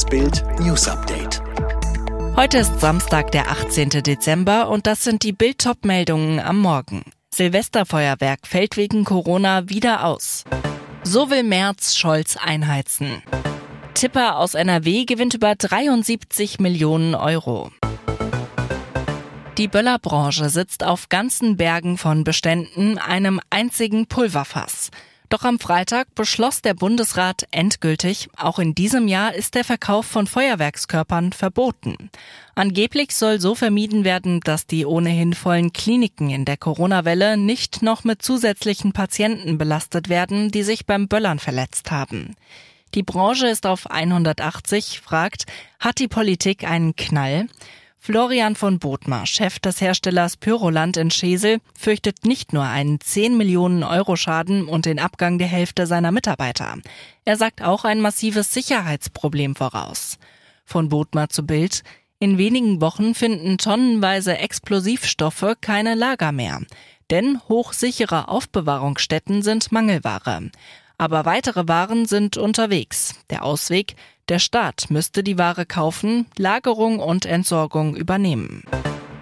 Das Bild News Update. Heute ist Samstag, der 18. Dezember und das sind die Bild-Top-Meldungen am Morgen. Silvesterfeuerwerk fällt wegen Corona wieder aus. So will Merz Scholz einheizen. Tipper aus NRW gewinnt über 73 Millionen Euro. Die Böllerbranche sitzt auf ganzen Bergen von Beständen, einem einzigen Pulverfass. Doch am Freitag beschloss der Bundesrat endgültig, auch in diesem Jahr ist der Verkauf von Feuerwerkskörpern verboten. Angeblich soll so vermieden werden, dass die ohnehin vollen Kliniken in der Corona-Welle nicht noch mit zusätzlichen Patienten belastet werden, die sich beim Böllern verletzt haben. Die Branche ist auf 180, fragt, hat die Politik einen Knall? Florian von Bothmar, Chef des Herstellers Pyroland in Schesel, fürchtet nicht nur einen 10 Millionen Euro Schaden und den Abgang der Hälfte seiner Mitarbeiter. Er sagt auch ein massives Sicherheitsproblem voraus. Von Bothmar zu Bild. In wenigen Wochen finden tonnenweise Explosivstoffe keine Lager mehr. Denn hochsichere Aufbewahrungsstätten sind Mangelware. Aber weitere Waren sind unterwegs. Der Ausweg, der Staat müsste die Ware kaufen, Lagerung und Entsorgung übernehmen.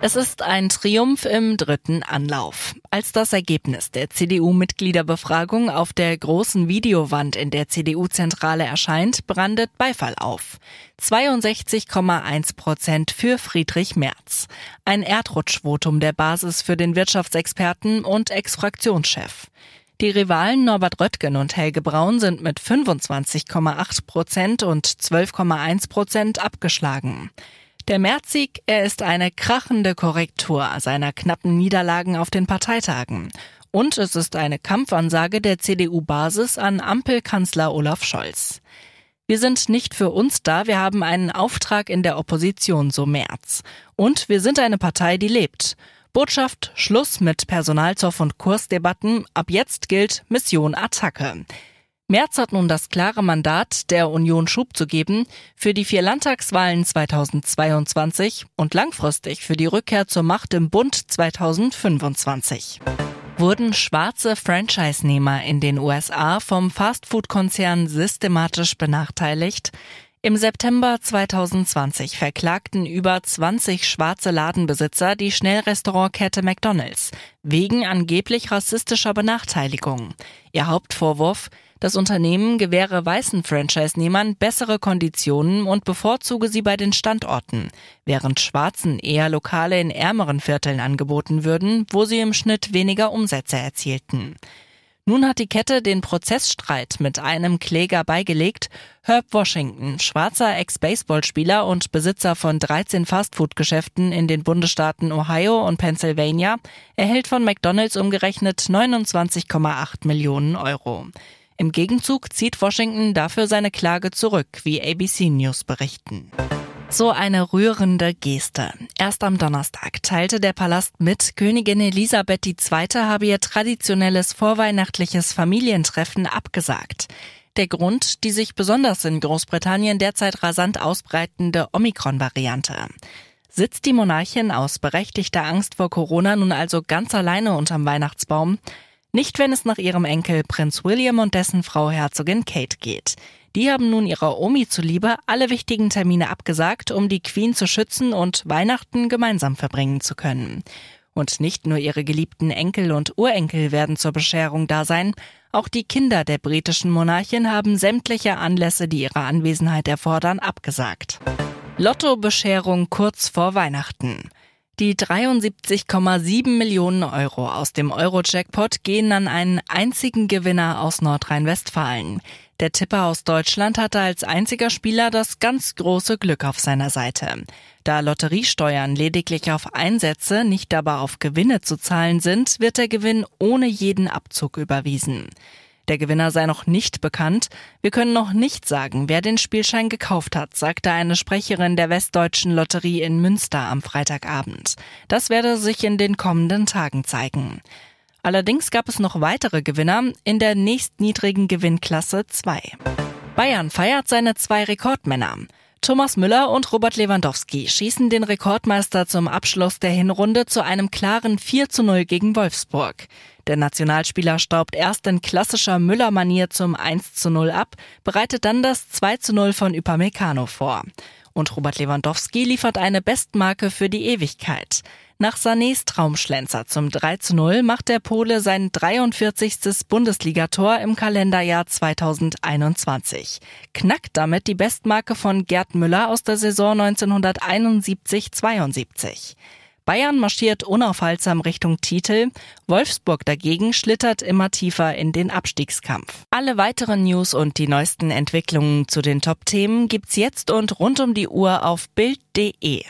Es ist ein Triumph im dritten Anlauf. Als das Ergebnis der CDU-Mitgliederbefragung auf der großen Videowand in der CDU-Zentrale erscheint, brandet Beifall auf. 62,1 Prozent für Friedrich Merz. Ein Erdrutschvotum der Basis für den Wirtschaftsexperten und Ex-Fraktionschef. Die Rivalen Norbert Röttgen und Helge Braun sind mit 25,8 Prozent und 12,1 Prozent abgeschlagen. Der Märzsieg, er ist eine krachende Korrektur seiner knappen Niederlagen auf den Parteitagen. Und es ist eine Kampfansage der CDU-Basis an Ampelkanzler Olaf Scholz. Wir sind nicht für uns da, wir haben einen Auftrag in der Opposition, so Merz. Und wir sind eine Partei, die lebt. Botschaft, Schluss mit Personalzoff und Kursdebatten. Ab jetzt gilt Mission Attacke. Merz hat nun das klare Mandat, der Union Schub zu geben für die vier Landtagswahlen 2022 und langfristig für die Rückkehr zur Macht im Bund 2025. Wurden schwarze Franchise-Nehmer in den USA vom Fastfood-Konzern systematisch benachteiligt? Im September 2020 verklagten über 20 schwarze Ladenbesitzer die Schnellrestaurantkette McDonald's wegen angeblich rassistischer Benachteiligung. Ihr Hauptvorwurf, das Unternehmen gewähre weißen Franchise-Nehmern bessere Konditionen und bevorzuge sie bei den Standorten, während Schwarzen eher Lokale in ärmeren Vierteln angeboten würden, wo sie im Schnitt weniger Umsätze erzielten. Nun hat die Kette den Prozessstreit mit einem Kläger beigelegt. Herb Washington, schwarzer Ex-Baseballspieler und Besitzer von 13 Fastfood-Geschäften in den Bundesstaaten Ohio und Pennsylvania, erhält von McDonald's umgerechnet 29,8 Millionen Euro. Im Gegenzug zieht Washington dafür seine Klage zurück, wie ABC News berichten. So eine rührende Geste. Erst am Donnerstag teilte der Palast mit, Königin Elisabeth II. habe ihr traditionelles vorweihnachtliches Familientreffen abgesagt. Der Grund, die sich besonders in Großbritannien derzeit rasant ausbreitende Omikron-Variante. Sitzt die Monarchin aus berechtigter Angst vor Corona nun also ganz alleine unterm Weihnachtsbaum? Nicht, wenn es nach ihrem Enkel Prinz William und dessen Frau Herzogin Kate geht. Die haben nun ihrer Omi zuliebe alle wichtigen Termine abgesagt, um die Queen zu schützen und Weihnachten gemeinsam verbringen zu können. Und nicht nur ihre geliebten Enkel und Urenkel werden zur Bescherung da sein, auch die Kinder der britischen Monarchin haben sämtliche Anlässe, die ihre Anwesenheit erfordern, abgesagt. Lotto-Bescherung kurz vor Weihnachten. Die 73,7 Millionen Euro aus dem Euro-Jackpot gehen an einen einzigen Gewinner aus Nordrhein-Westfalen. Der Tipper aus Deutschland hatte als einziger Spieler das ganz große Glück auf seiner Seite. Da Lotteriesteuern lediglich auf Einsätze, nicht aber auf Gewinne zu zahlen sind, wird der Gewinn ohne jeden Abzug überwiesen. Der Gewinner sei noch nicht bekannt. Wir können noch nicht sagen, wer den Spielschein gekauft hat, sagte eine Sprecherin der Westdeutschen Lotterie in Münster am Freitagabend. Das werde sich in den kommenden Tagen zeigen. Allerdings gab es noch weitere Gewinner in der nächstniedrigen Gewinnklasse 2. Bayern feiert seine zwei Rekordmänner. Thomas Müller und Robert Lewandowski schießen den Rekordmeister zum Abschluss der Hinrunde zu einem klaren 4 zu 0 gegen Wolfsburg. Der Nationalspieler staubt erst in klassischer Müller-Manier zum 1 zu 0 ab, bereitet dann das 2 zu 0 von Upamecano vor. Und Robert Lewandowski liefert eine Bestmarke für die Ewigkeit. Nach Sanés Traumschlenzer zum 3 zu 0 macht der Pole sein 43. Bundesligator im Kalenderjahr 2021. Knackt damit die Bestmarke von Gerd Müller aus der Saison 1971-72. Bayern marschiert unaufhaltsam Richtung Titel, Wolfsburg dagegen schlittert immer tiefer in den Abstiegskampf. Alle weiteren News und die neuesten Entwicklungen zu den Top-Themen gibt's jetzt und rund um die Uhr auf Bild.de.